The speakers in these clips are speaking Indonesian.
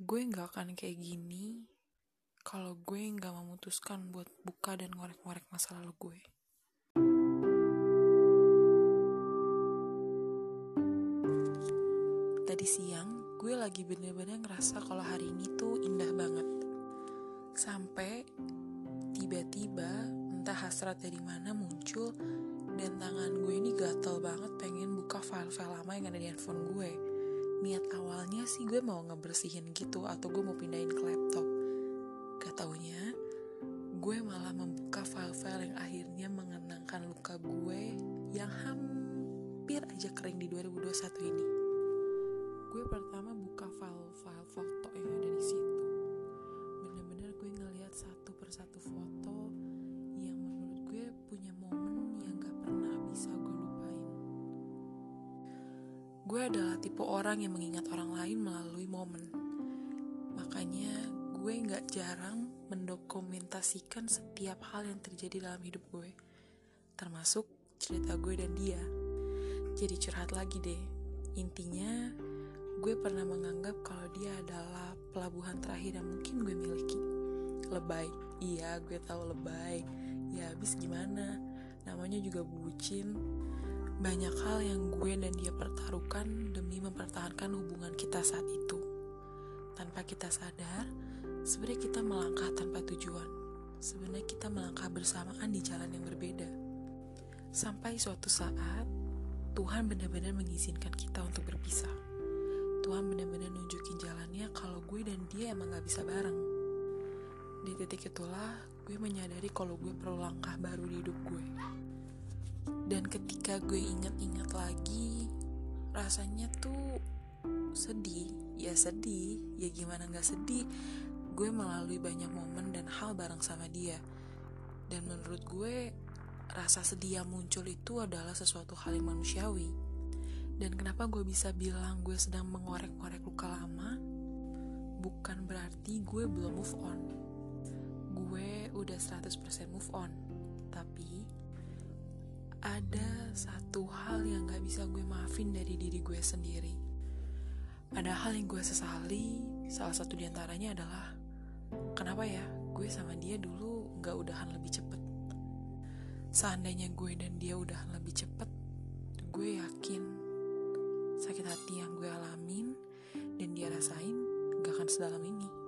gue nggak akan kayak gini kalau gue nggak memutuskan buat buka dan ngorek-ngorek masa lalu gue. Tadi siang, gue lagi bener-bener ngerasa kalau hari ini tuh indah banget. Sampai tiba-tiba entah hasrat dari mana muncul dan tangan gue ini gatel banget pengen buka file-file lama yang ada di handphone gue niat awalnya sih gue mau ngebersihin gitu atau gue mau pindahin ke laptop. Gak taunya gue malah membuka file-file yang akhirnya mengenangkan luka gue yang hampir aja kering di 2021 ini. Gue pertama gue adalah tipe orang yang mengingat orang lain melalui momen. Makanya gue gak jarang mendokumentasikan setiap hal yang terjadi dalam hidup gue termasuk cerita gue dan dia. Jadi curhat lagi deh. Intinya gue pernah menganggap kalau dia adalah pelabuhan terakhir yang mungkin gue miliki. Lebay. Iya gue tahu lebay. Ya habis gimana? Namanya juga bucin banyak hal yang gue dan dia pertaruhkan demi mempertahankan hubungan kita saat itu. Tanpa kita sadar sebenarnya kita melangkah tanpa tujuan. Sebenarnya kita melangkah bersamaan di jalan yang berbeda. Sampai suatu saat Tuhan benar-benar mengizinkan kita untuk berpisah. Tuhan benar-benar nunjukin jalannya kalau gue dan dia emang gak bisa bareng. Di titik itulah gue menyadari kalau gue perlu langkah baru di hidup gue dan ketika gue inget-inget lagi rasanya tuh sedih. Ya sedih ya gimana nggak sedih gue melalui banyak momen dan hal bareng sama dia. Dan menurut gue rasa sedih yang muncul itu adalah sesuatu hal yang manusiawi. Dan kenapa gue bisa bilang gue sedang mengorek-ngorek luka lama? Bukan berarti gue belum move on. Gue udah 100% move on ada satu hal yang gak bisa gue maafin dari diri gue sendiri. Ada hal yang gue sesali, salah satu di antaranya adalah kenapa ya gue sama dia dulu gak udahan lebih cepet. Seandainya gue dan dia udahan lebih cepet, gue yakin sakit hati yang gue alamin dan dia rasain gak akan sedalam ini.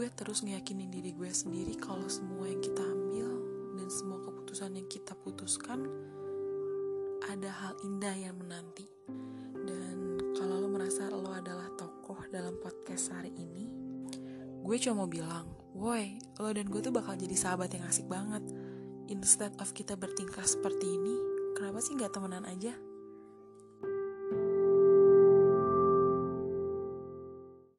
Gue terus ngeyakinin diri gue sendiri kalau semua yang kita ambil dan semua keputusan yang kita putuskan ada hal indah yang menanti dan kalau lo merasa lo adalah tokoh dalam podcast hari ini gue cuma mau bilang woi lo dan gue tuh bakal jadi sahabat yang asik banget instead of kita bertingkah seperti ini, kenapa sih nggak temenan aja?